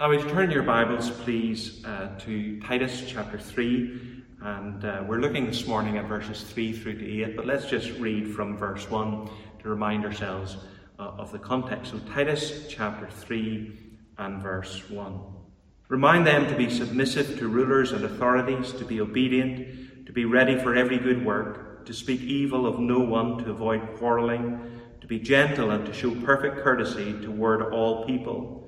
Now, would you turn your Bibles, please, uh, to Titus chapter 3. And uh, we're looking this morning at verses 3 through to 8, but let's just read from verse 1 to remind ourselves uh, of the context. So, Titus chapter 3 and verse 1. Remind them to be submissive to rulers and authorities, to be obedient, to be ready for every good work, to speak evil of no one, to avoid quarreling, to be gentle, and to show perfect courtesy toward all people.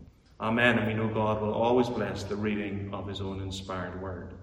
Amen. And we know God will always bless the reading of His own inspired word.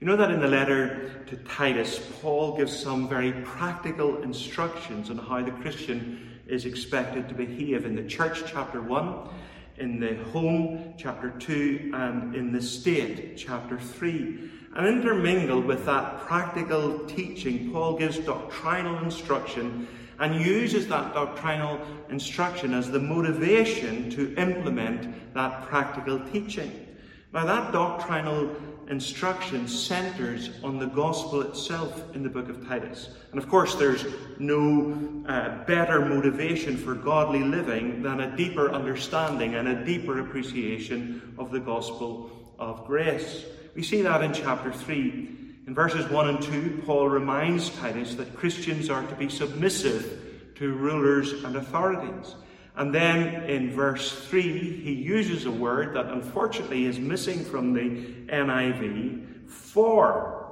You know that in the letter to Titus, Paul gives some very practical instructions on how the Christian is expected to behave. In the church, chapter 1, in the home, chapter 2, and in the state, chapter 3. And intermingled with that practical teaching, Paul gives doctrinal instruction and uses that doctrinal instruction as the motivation to implement that practical teaching. Now, that doctrinal instruction centers on the gospel itself in the book of Titus. And of course, there's no uh, better motivation for godly living than a deeper understanding and a deeper appreciation of the gospel of grace. We see that in chapter 3. In verses 1 and 2, Paul reminds Titus that Christians are to be submissive to rulers and authorities. And then in verse 3, he uses a word that unfortunately is missing from the NIV for.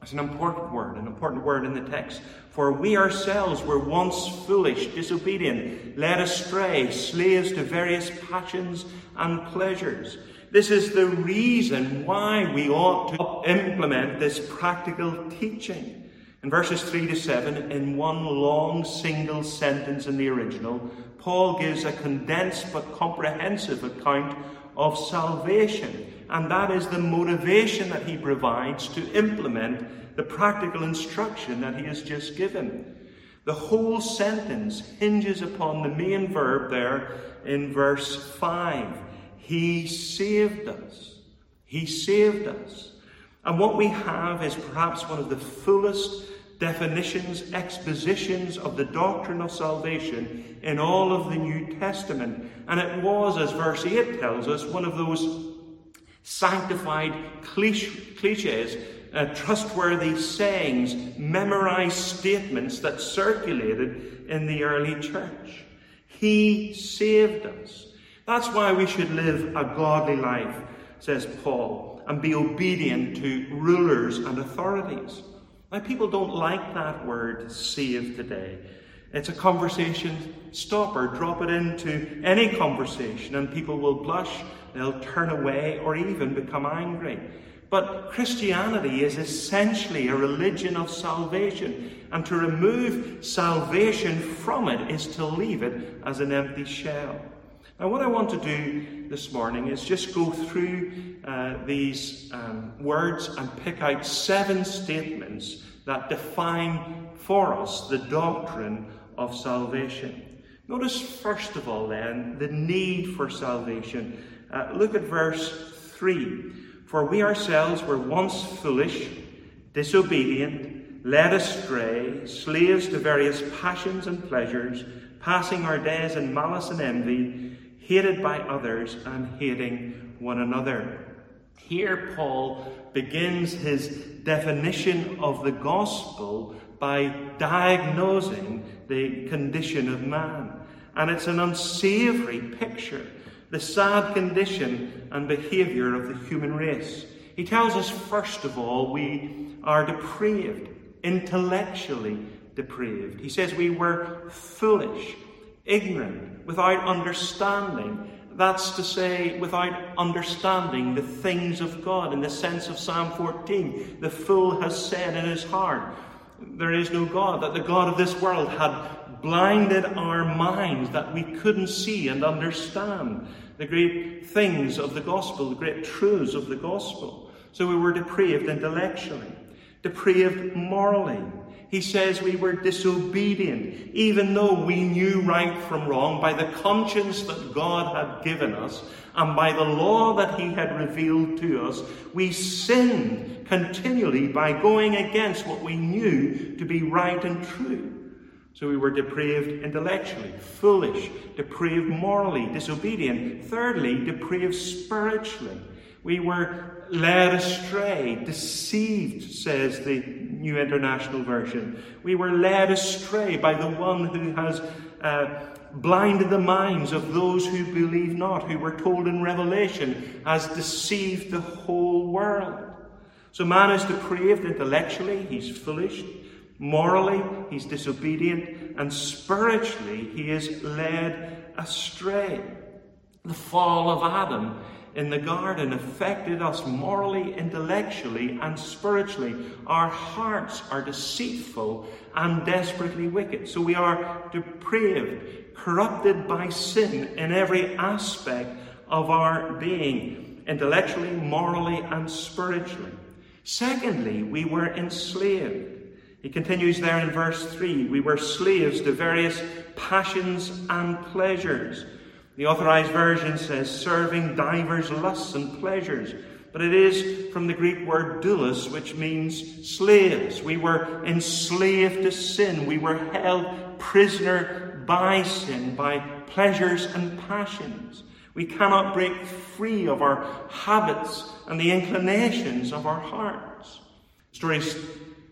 It's an important word, an important word in the text. For we ourselves were once foolish, disobedient, led astray, slaves to various passions and pleasures. This is the reason why we ought to implement this practical teaching. In verses 3 to 7, in one long single sentence in the original, Paul gives a condensed but comprehensive account of salvation. And that is the motivation that he provides to implement the practical instruction that he has just given. The whole sentence hinges upon the main verb there in verse 5. He saved us. He saved us. And what we have is perhaps one of the fullest definitions, expositions of the doctrine of salvation in all of the New Testament. And it was, as verse 8 tells us, one of those sanctified cliches, uh, trustworthy sayings, memorized statements that circulated in the early church. He saved us. That's why we should live a godly life, says Paul, and be obedient to rulers and authorities. Now, people don't like that word save today. It's a conversation stopper. Drop it into any conversation, and people will blush, they'll turn away, or even become angry. But Christianity is essentially a religion of salvation, and to remove salvation from it is to leave it as an empty shell. Now, what I want to do this morning is just go through uh, these um, words and pick out seven statements that define for us the doctrine of salvation. Notice, first of all, then, the need for salvation. Uh, look at verse 3. For we ourselves were once foolish, disobedient, led astray, slaves to various passions and pleasures, passing our days in malice and envy hated by others and hating one another. Here, Paul begins his definition of the gospel by diagnosing the condition of man. And it's an unsavory picture. the sad condition and behaviour of the human race. He tells us, first of all, we are depraved, intellectually depraved. He says we were foolish, ignorant, without understanding. That's to say, without understanding the things of God, in the sense of Psalm 14. The fool has said in his heart, There is no God, that the God of this world had blinded our minds that we couldn't see and understand the great things of the gospel, the great truths of the gospel. So we were depraved intellectually, depraved morally, he says we were disobedient, even though we knew right from wrong by the conscience that God had given us and by the law that He had revealed to us. We sinned continually by going against what we knew to be right and true. So we were depraved intellectually, foolish, depraved morally, disobedient. Thirdly, depraved spiritually. We were led astray, deceived, says the New International Version. We were led astray by the one who has uh, blinded the minds of those who believe not, who were told in Revelation, has deceived the whole world. So man is depraved intellectually, he's foolish. Morally, he's disobedient. And spiritually, he is led astray. The fall of Adam in the garden affected us morally, intellectually, and spiritually. Our hearts are deceitful and desperately wicked. So we are depraved, corrupted by sin in every aspect of our being, intellectually, morally, and spiritually. Secondly, we were enslaved. He continues there in verse 3 we were slaves to various passions and pleasures. The Authorized Version says, serving divers lusts and pleasures. But it is from the Greek word doulos, which means slaves. We were enslaved to sin. We were held prisoner by sin, by pleasures and passions. We cannot break free of our habits and the inclinations of our hearts. Stories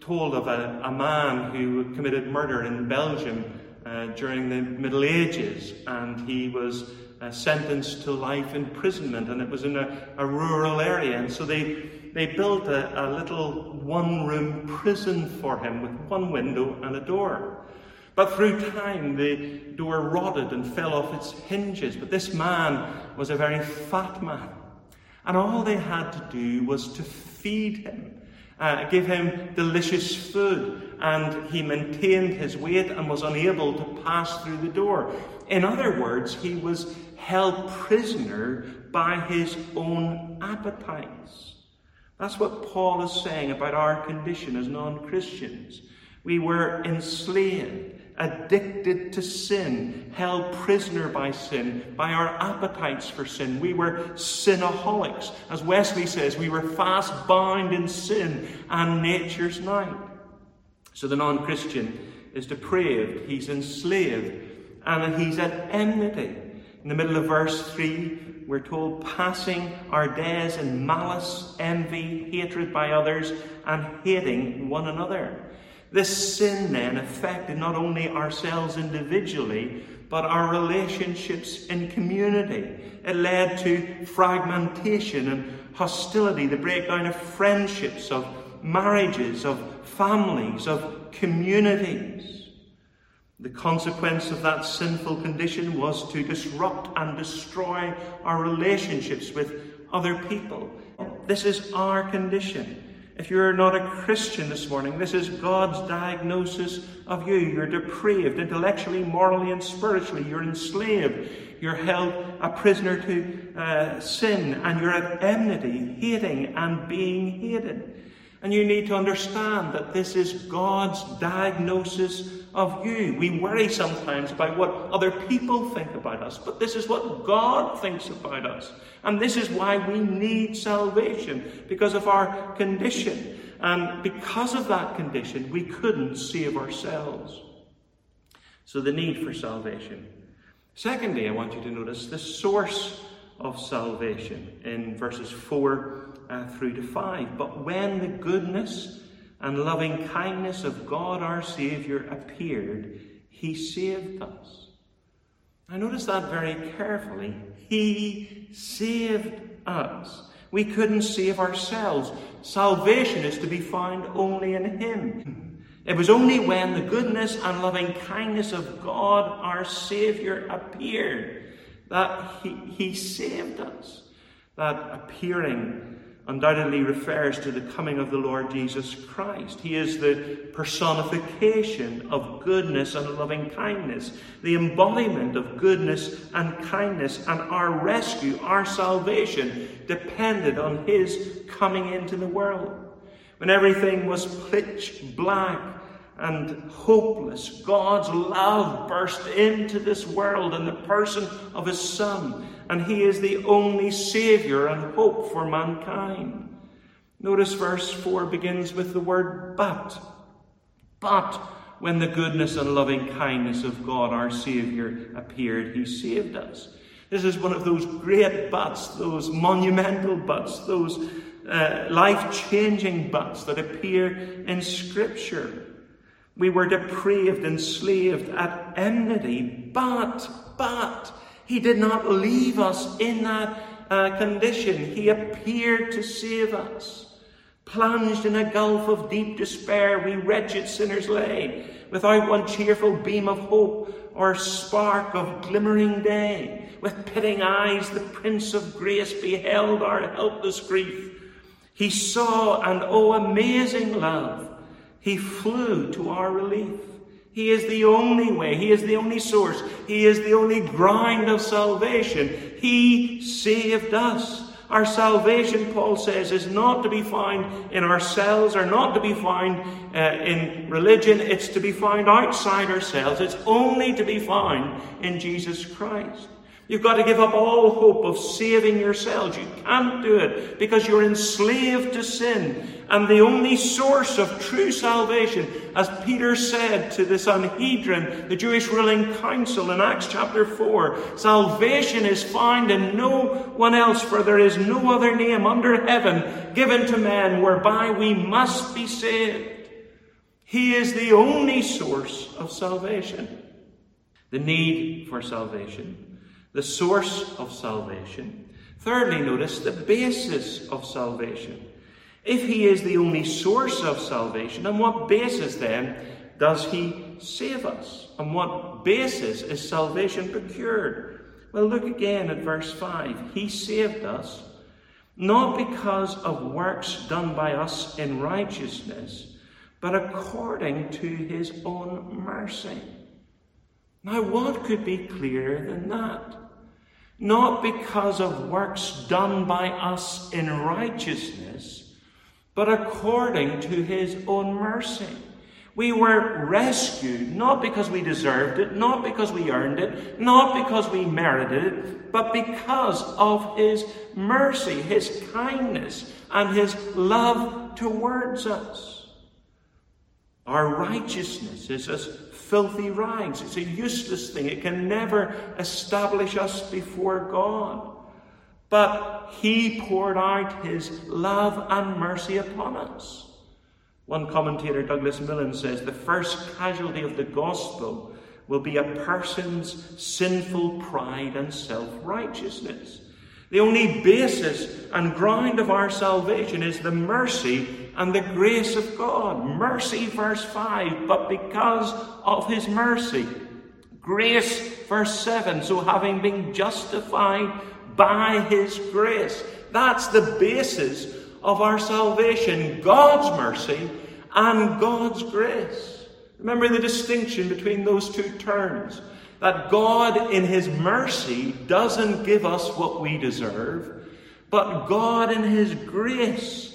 told of a, a man who committed murder in Belgium uh, during the Middle Ages, and he was uh, sentenced to life imprisonment, and it was in a, a rural area. And so they, they built a, a little one room prison for him with one window and a door. But through time, the door rotted and fell off its hinges. But this man was a very fat man. And all they had to do was to feed him uh, give him delicious food, and he maintained his weight and was unable to pass through the door. In other words, he was held prisoner by his own appetites. That's what Paul is saying about our condition as non Christians. We were enslaved addicted to sin, held prisoner by sin, by our appetites for sin. We were sinaholics. As Wesley says, we were fast bound in sin and nature's night. So the non Christian is depraved, he's enslaved, and he's at enmity. In the middle of verse 3, we're told, passing our days in malice, envy, hatred by others, and hating one another. This sin then affected not only ourselves individually, but our relationships in community. It led to fragmentation and hostility, the breakdown of friendships, of marriages, of families, of communities. The consequence of that sinful condition was to disrupt and destroy our relationships with other people. This is our condition. If you're not a Christian this morning, this is God's diagnosis of you. You're depraved intellectually, morally, and spiritually. You're enslaved. You're held a prisoner to uh, sin, and you're at enmity, hating and being hated. And you need to understand that this is God's diagnosis of you. We worry sometimes about what other people think about us, but this is what God thinks about us. And this is why we need salvation, because of our condition. And because of that condition, we couldn't save ourselves. So, the need for salvation. Secondly, I want you to notice the source of salvation in verses 4 uh, through to 5. But when the goodness and loving kindness of God our Saviour appeared, he saved us. I notice that very carefully. He saved us. We couldn't save ourselves. Salvation is to be found only in Him. It was only when the goodness and loving kindness of God, our Saviour, appeared that He, he saved us. That appearing undoubtedly refers to the coming of the Lord Jesus Christ. He is the personification of goodness and loving kindness, the embodiment of goodness and kindness, and our rescue, our salvation, depended on His coming into the world. When everything was pitch black and hopeless, God's love burst into this world in the person of His Son and he is the only Saviour and hope for mankind. Notice verse 4 begins with the word but. But when the goodness and loving kindness of God our Saviour appeared, he saved us. This is one of those great buts, those monumental buts, those uh, life changing buts that appear in Scripture. We were depraved, enslaved, at enmity, but, but, he did not leave us in that uh, condition. He appeared to save us. Plunged in a gulf of deep despair, we wretched sinners lay, without one cheerful beam of hope or spark of glimmering day. With pitying eyes, the Prince of Grace beheld our helpless grief. He saw, and oh, amazing love, he flew to our relief. He is the only way. He is the only source. He is the only ground of salvation. He saved us. Our salvation, Paul says, is not to be found in ourselves or not to be found uh, in religion. It's to be found outside ourselves. It's only to be found in Jesus Christ. You've got to give up all hope of saving yourselves. You can't do it because you're enslaved to sin. And the only source of true salvation, as Peter said to the Sanhedrin, the Jewish ruling council in Acts chapter 4, salvation is found in no one else, for there is no other name under heaven given to men whereby we must be saved. He is the only source of salvation. The need for salvation the source of salvation. Thirdly, notice the basis of salvation. If he is the only source of salvation, on what basis then does he save us? On what basis is salvation procured? Well, look again at verse 5. He saved us not because of works done by us in righteousness, but according to his own mercy. Now, what could be clearer than that? Not because of works done by us in righteousness, but according to his own mercy. We were rescued not because we deserved it, not because we earned it, not because we merited it, but because of His mercy, His kindness, and His love towards us. Our righteousness is as filthy rags. It's a useless thing. It can never establish us before God. But He poured out His love and mercy upon us. One commentator, Douglas Milne, says the first casualty of the gospel will be a person's sinful pride and self righteousness. The only basis and ground of our salvation is the mercy and the grace of God. Mercy, verse 5, but because of his mercy. Grace, verse 7, so having been justified by his grace. That's the basis of our salvation God's mercy and God's grace. Remember the distinction between those two terms that God, in His mercy, doesn't give us what we deserve, but God, in His grace,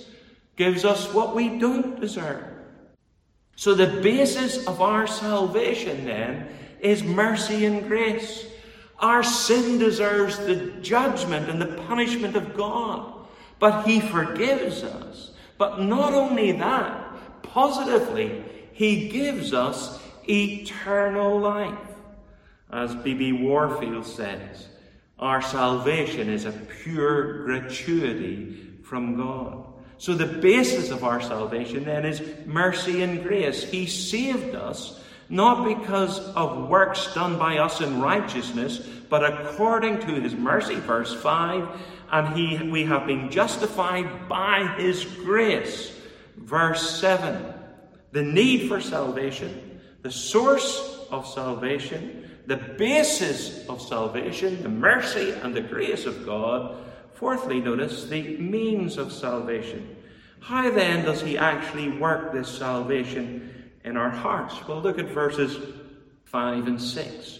gives us what we don't deserve. So, the basis of our salvation then is mercy and grace. Our sin deserves the judgment and the punishment of God, but He forgives us. But not only that, positively, He gives us eternal life. As B.B. Warfield says, our salvation is a pure gratuity from God. So the basis of our salvation then is mercy and grace. He saved us not because of works done by us in righteousness, but according to his mercy, verse 5, and he, we have been justified by his grace, verse 7. The need for salvation, the source of salvation, the basis of salvation, the mercy and the grace of God. Fourthly, notice the means of salvation. How then does he actually work this salvation in our hearts. Well, look at verses 5 and 6.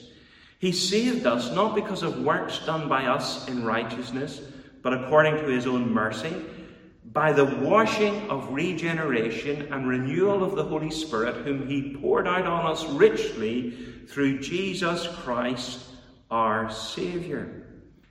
He saved us not because of works done by us in righteousness, but according to his own mercy, by the washing of regeneration and renewal of the Holy Spirit, whom he poured out on us richly through Jesus Christ our Saviour.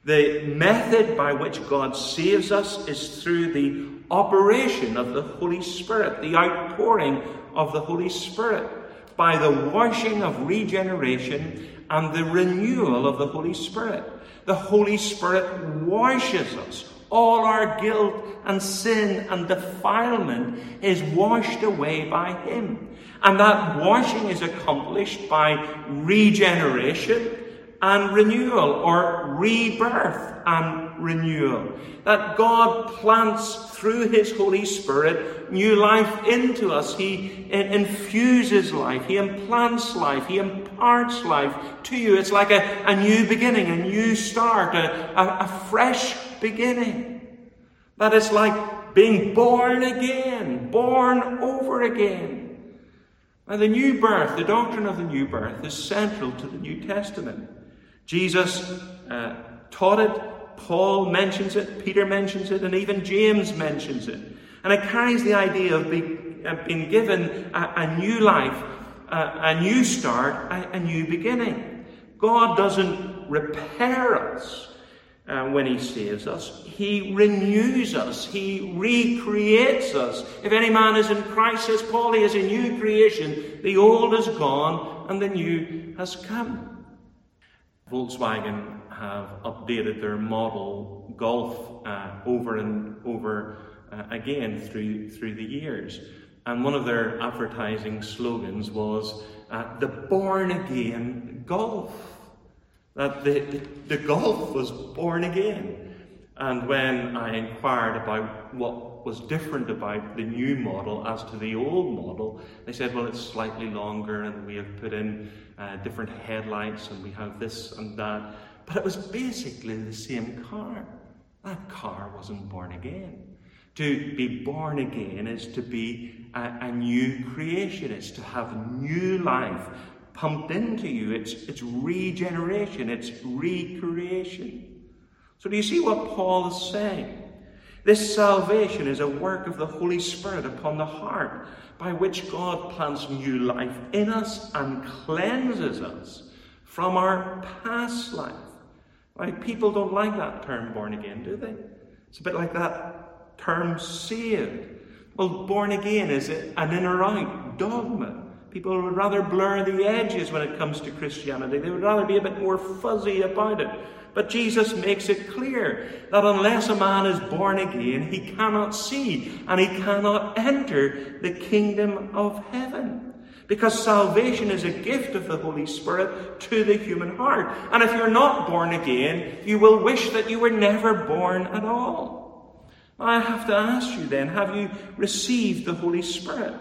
The method by which God saves us is through the operation of the Holy Spirit, the outpouring of the Holy Spirit by the washing of regeneration and the renewal of the Holy Spirit. The Holy Spirit washes us. All our guilt and sin and defilement is washed away by Him. And that washing is accomplished by regeneration and renewal or rebirth and renewal. That God plants through His Holy Spirit new life into us. He infuses life, He implants life, He imparts life to you. It's like a, a new beginning, a new start, a, a, a fresh beginning. That is like being born again, born over again. Now, the new birth, the doctrine of the new birth, is central to the New Testament. Jesus uh, taught it, Paul mentions it, Peter mentions it, and even James mentions it. And it carries the idea of being, uh, being given a, a, new life, uh, a new start, a, a, new beginning. God doesn't repair us uh, when He saves us, He renews us, He recreates us. If any man is in Christ, says Paul, he is a new creation. The old is gone and the new has come. Volkswagen have updated their model Golf uh, over and over uh, again through, through the years. And one of their advertising slogans was uh, the born again Golf. That the, the, the Golf was born again. And when I inquired about what was different about the new model as to the old model, they said, well, it's slightly longer and we have put in uh, different headlights and we have this and that. But it was basically the same car. That car wasn't born again. To be born again is to be a, a new creation, it's to have new life pumped into you. It's, it's regeneration, it's recreation. So, do you see what Paul is saying? This salvation is a work of the Holy Spirit upon the heart, by which God plants new life in us and cleanses us from our past life. Right? People don't like that term born again, do they? It's a bit like that term saved. Well, born again is an in or out dogma. People would rather blur the edges when it comes to Christianity. They would rather be a bit more fuzzy about it. But Jesus makes it clear that unless a man is born again, he cannot see and he cannot enter the kingdom of heaven. Because salvation is a gift of the Holy Spirit to the human heart. And if you're not born again, you will wish that you were never born at all. I have to ask you then have you received the Holy Spirit?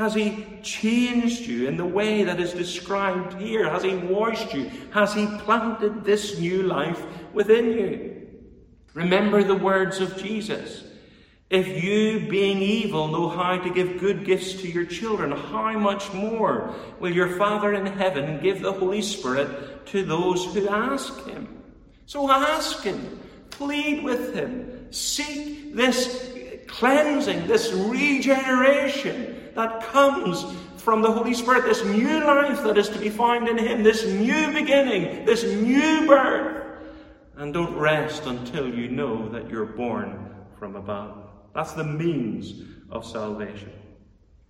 Has He changed you in the way that is described here? Has He washed you? Has He planted this new life within you? Remember the words of Jesus. If you, being evil, know how to give good gifts to your children, how much more will your Father in heaven give the Holy Spirit to those who ask Him? So ask Him, plead with Him, seek this cleansing, this regeneration that comes from the Holy Spirit, this new life that is to be found in Him, this new beginning, this new birth. And don't rest until you know that you're born from above. That's the means of salvation.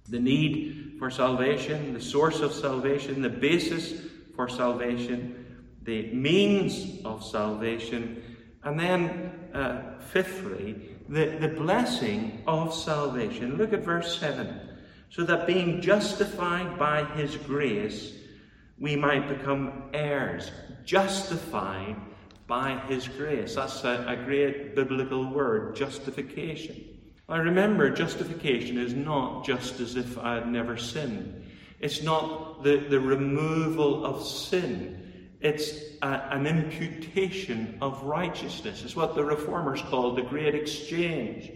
The need for salvation, the source of salvation, the basis for salvation, the means of salvation, and then, uh, fifthly, the, the blessing of salvation. Look at verse 7. So that being justified by his grace, we might become heirs, justified by his grace. That's a, a great biblical word, justification. I remember justification is not just as if I had never sinned. It's not the, the removal of sin. It's a, an imputation of righteousness. It's what the reformers called the great exchange,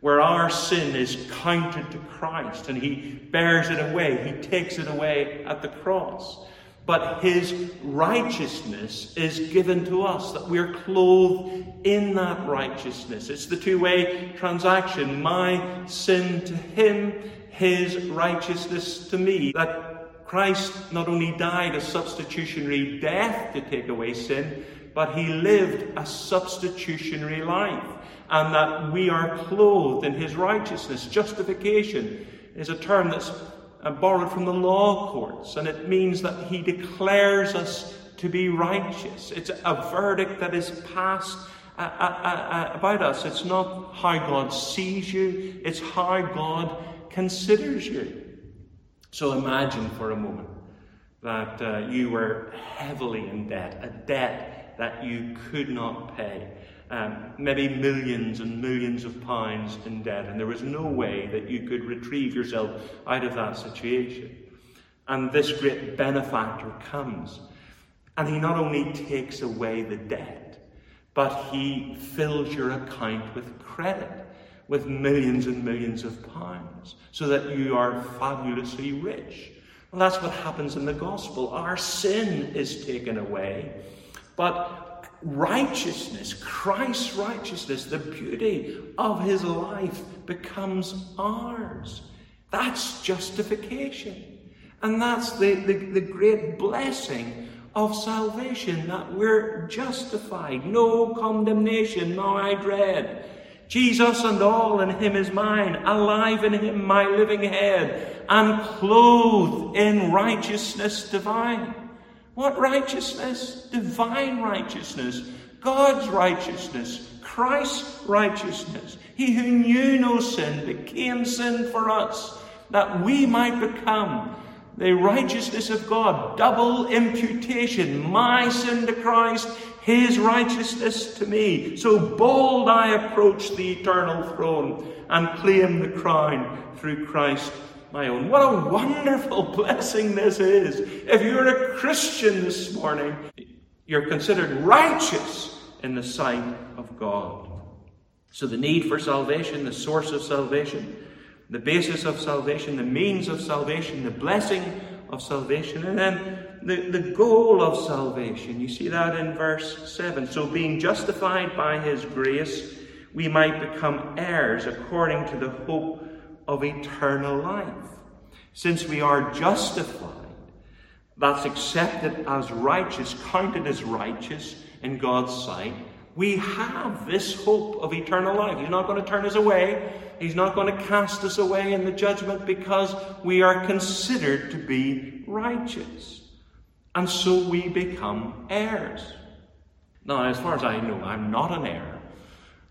where our sin is counted to Christ and he bears it away. He takes it away at the cross but his righteousness is given to us, that we're clothed in that righteousness. It's the two way transaction my sin to him, his righteousness to me. That Christ not only died a substitutionary death to take away sin, but he lived a substitutionary life. And that we are clothed in his righteousness. Justification is a term that's borrowed from the law courts, and it means that he declares us to be righteous. It's a verdict that is passed uh, uh, uh, about us. It's not how God sees you, it's how God considers you. So imagine for a moment that uh, you were heavily in debt, a debt that you could not pay um, maybe millions and millions of pounds in debt, and there was no way that you could retrieve yourself out of that situation. And this great benefactor comes, and he not only takes away the debt, but he fills your account with credit, with millions and millions of pounds, so that you are fabulously rich. Well, that's what happens in the gospel. Our sin is taken away, but righteousness, Christ's righteousness, the beauty of his life becomes ours. That's justification. And that's the, the, the, great blessing of salvation that we're justified. No condemnation now I dread. Jesus and all in him is mine, alive in him my living head, and clothed in righteousness divine. What righteousness? Divine righteousness. God's righteousness. Christ's righteousness. He who knew no sin became sin for us, that we might become the righteousness of God. Double imputation. My sin to Christ, his righteousness to me. So bold I approach the eternal throne and claim the crown through Christ my own. What a wonderful blessing this is. If you're a Christian this morning, you're considered righteous in the sight of God. So, the need for salvation, the source of salvation, the basis of salvation, the means of salvation, the blessing of salvation, and then the, the goal of salvation. You see that in verse 7. So, being justified by his grace, we might become heirs according to the hope of eternal life. Since we are justified, that's accepted as righteous, counted as righteous in God's sight, we have this hope of eternal life. He's not going to turn us away. He's not going to cast us away in the judgment because we are considered to be righteous. And so we become heirs. Now, as far as I know, I'm not an heir.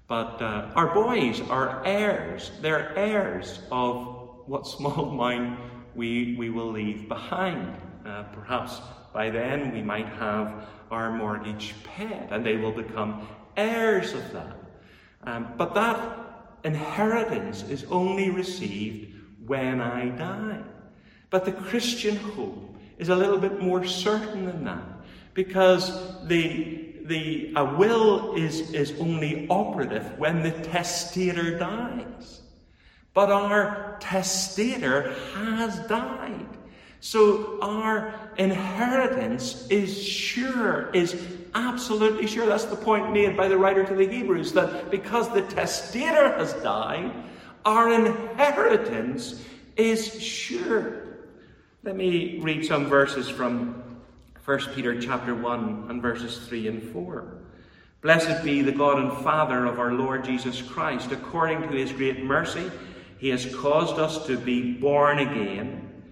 But uh, our boys are heirs. They're heirs of what small amount we, we will leave behind. Uh, perhaps by then we might have our mortgage paid and they will become heirs of that. Um, but that inheritance is only received when I die. But the Christian hope is a little bit more certain than that because the the a will is, is only operative when the testator dies. But our testator has died. So our inheritance is sure, is absolutely sure. That's the point made by the writer to the Hebrews that because the testator has died, our inheritance is sure. Let me read some verses from 1 Peter chapter 1 and verses 3 and 4. Blessed be the God and Father of our Lord Jesus Christ. According to his great mercy, he has caused us to be born again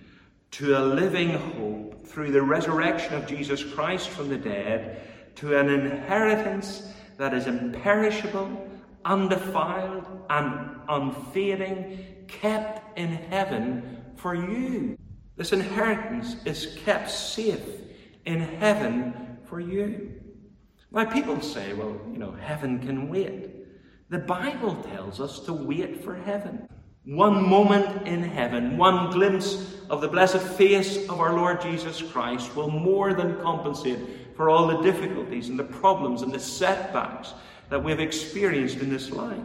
to a living hope through the resurrection of Jesus Christ from the dead, to an inheritance that is imperishable, undefiled, and unfading, kept in heaven for you. This inheritance is kept safe in heaven for you. Now, people say, well, you know, heaven can wait. The Bible tells us to wait for heaven. One moment in heaven, one glimpse of the blessed face of our Lord Jesus Christ will more than compensate for all the difficulties and the problems and the setbacks that we've experienced in this life.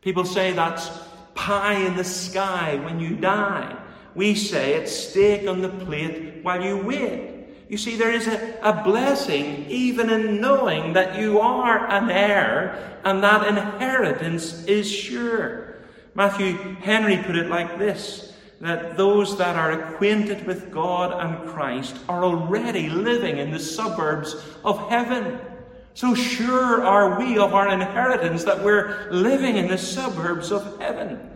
People say that's pie in the sky when you die. We say it's steak on the plate while you wait. You see, there is a, a blessing even in knowing that you are an heir and that inheritance is sure. Matthew Henry put it like this that those that are acquainted with God and Christ are already living in the suburbs of heaven. So sure are we of our inheritance that we're living in the suburbs of heaven.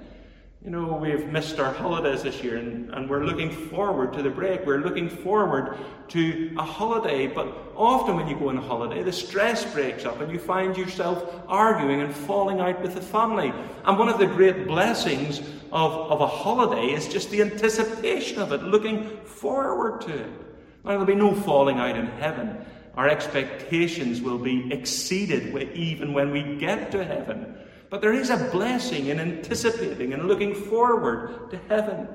You know, we've missed our holidays this year and, and we're looking forward to the break. We're looking forward to a holiday. But often when you go on a holiday, the stress breaks up and you find yourself arguing and falling out with the family. And one of the great blessings of, of a holiday is just the anticipation of it, looking forward to it. Now, there'll be no falling out in heaven. Our expectations will be exceeded even when we get to heaven. But there is a blessing in anticipating and looking forward to heaven.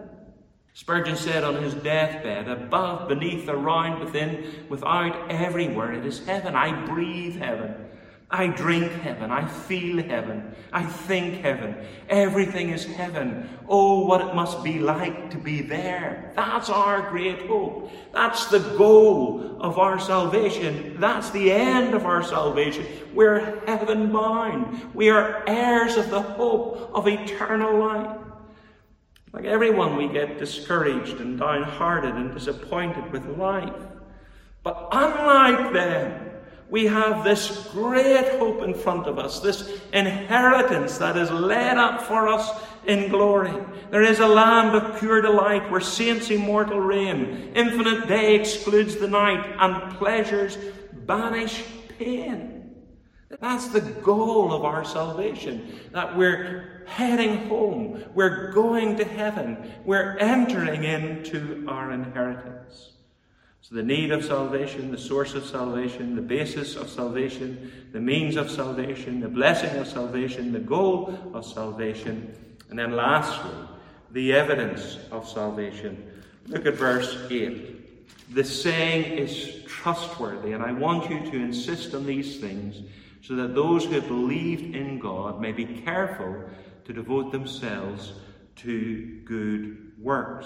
Spurgeon said on his deathbed, above, beneath, around, within, without, everywhere, it is heaven. I breathe heaven. I drink heaven. I feel heaven. I think heaven. Everything is heaven. Oh, what it must be like to be there. That's our great hope. That's the goal of our salvation. That's the end of our salvation. We're heaven bound. We are heirs of the hope of eternal life. Like everyone, we get discouraged and downhearted and disappointed with life. But unlike them, we have this great hope in front of us, this inheritance that is laid up for us in glory. There is a land of pure delight where saints immortal reign, infinite day excludes the night, and pleasures banish pain. That's the goal of our salvation, that we're heading home, we're going to heaven, we're entering into our inheritance. So, the need of salvation, the source of salvation, the basis of salvation, the means of salvation, the blessing of salvation, the goal of salvation, and then lastly, the evidence of salvation. Look at verse 8. The saying is trustworthy, and I want you to insist on these things so that those who have believed in God may be careful to devote themselves to good works.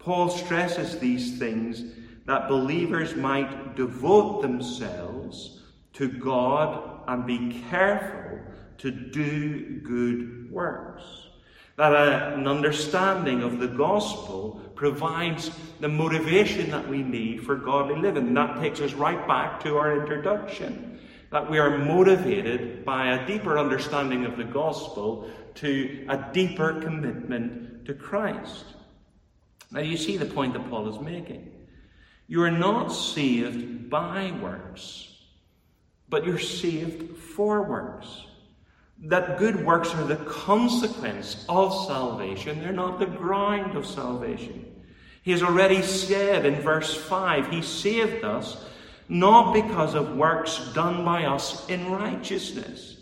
Paul stresses these things that believers might devote themselves to God and be careful to do good works. That an understanding of the gospel provides the motivation that we need for godly living. And that takes us right back to our introduction. That we are motivated by a deeper understanding of the gospel to a deeper commitment to Christ. Now, you see the point that Paul is making. You are not saved by works, but you're saved for works. That good works are the consequence of salvation, they're not the ground of salvation. He has already said in verse 5 He saved us not because of works done by us in righteousness.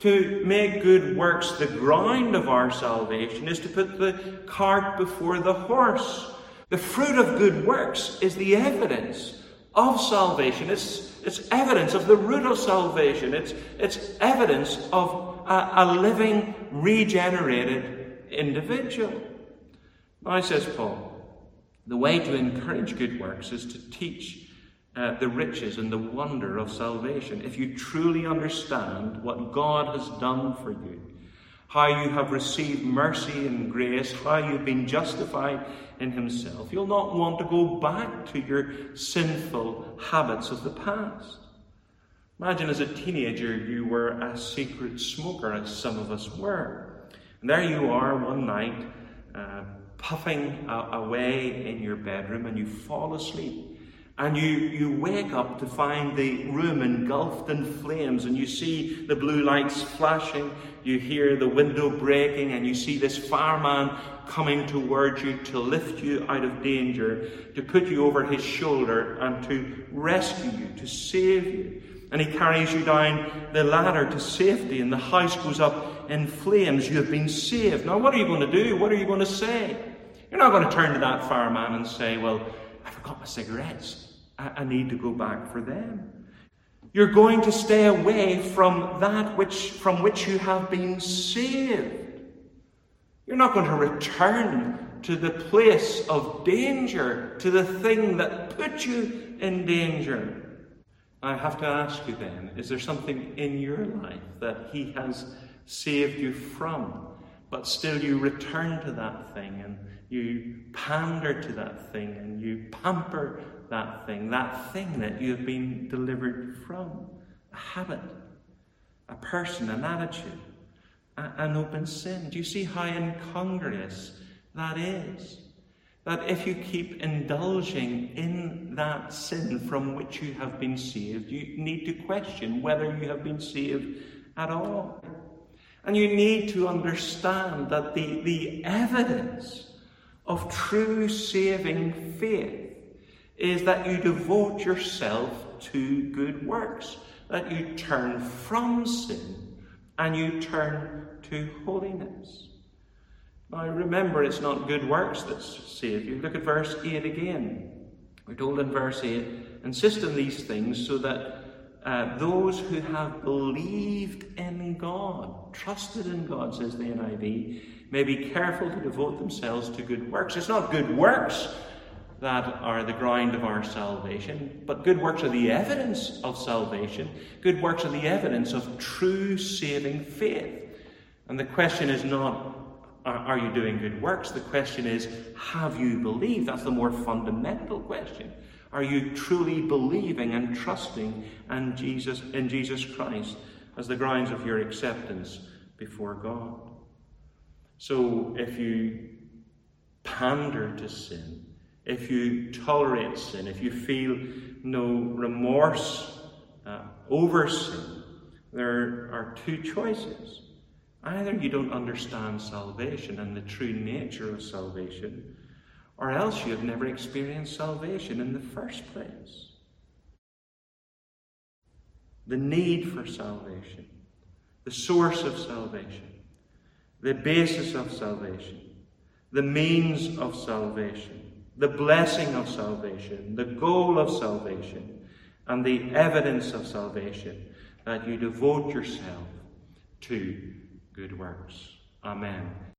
To make good works the ground of our salvation is to put the cart before the horse. The fruit of good works is the evidence of salvation. It's, it's evidence of the root of salvation. It's, it's evidence of a, a living, regenerated individual. Now, says Paul, the way to encourage good works is to teach uh, the riches and the wonder of salvation. If you truly understand what God has done for you, how you have received mercy and grace, how you've been justified in Himself. You'll not want to go back to your sinful habits of the past. Imagine as a teenager you were a secret smoker, as some of us were. And there you are one night, uh, puffing away in your bedroom, and you fall asleep. And you, you wake up to find the room engulfed in flames, and you see the blue lights flashing, you hear the window breaking, and you see this fireman coming towards you to lift you out of danger, to put you over his shoulder, and to rescue you, to save you. And he carries you down the ladder to safety, and the house goes up in flames. You have been saved. Now, what are you going to do? What are you going to say? You're not going to turn to that fireman and say, Well, I forgot my cigarettes. I, need to go back for them. You're going to stay away from that which, from which you have been saved. You're not going to return to the place of danger, to the thing that put you in danger. I have to ask you then is there something in your life that He has saved you from, but still you return to that thing and you pander to that thing and you pamper that thing, that thing that you have been delivered from. A habit, a person, an attitude, an open sin. Do you see how incongruous that is? That if you keep indulging in that sin from which you have been saved, you need to question whether you have been saved at all. And you need to understand that the, the evidence of true saving faith is that you devote yourself to good works, that you turn from sin and you turn to holiness. Now remember, it's not good works that save you. Look at verse 8 again. We're told in verse 8 insist on these things so that uh, those who have believed in God, trusted in God, says the NIV, may be careful to devote themselves to good works. It's not good works that are the ground of our salvation, but good works are the evidence of salvation. Good works are the evidence of true saving faith. And the question is not, are you doing good works? The question is, have you believed? That's the more fundamental question. Are you truly believing and trusting in Jesus, in Jesus Christ as the grounds of your acceptance before God? So if you pander to sin, if you tolerate sin, if you feel no remorse uh, over sin, there are two choices. Either you don't understand salvation and the true nature of salvation, or else you have never experienced salvation in the first place. The need for salvation, the source of salvation, the basis of salvation, the means of salvation the blessing of salvation, the goal of salvation, and the evidence of salvation, that you devote yourself to good works. Amen.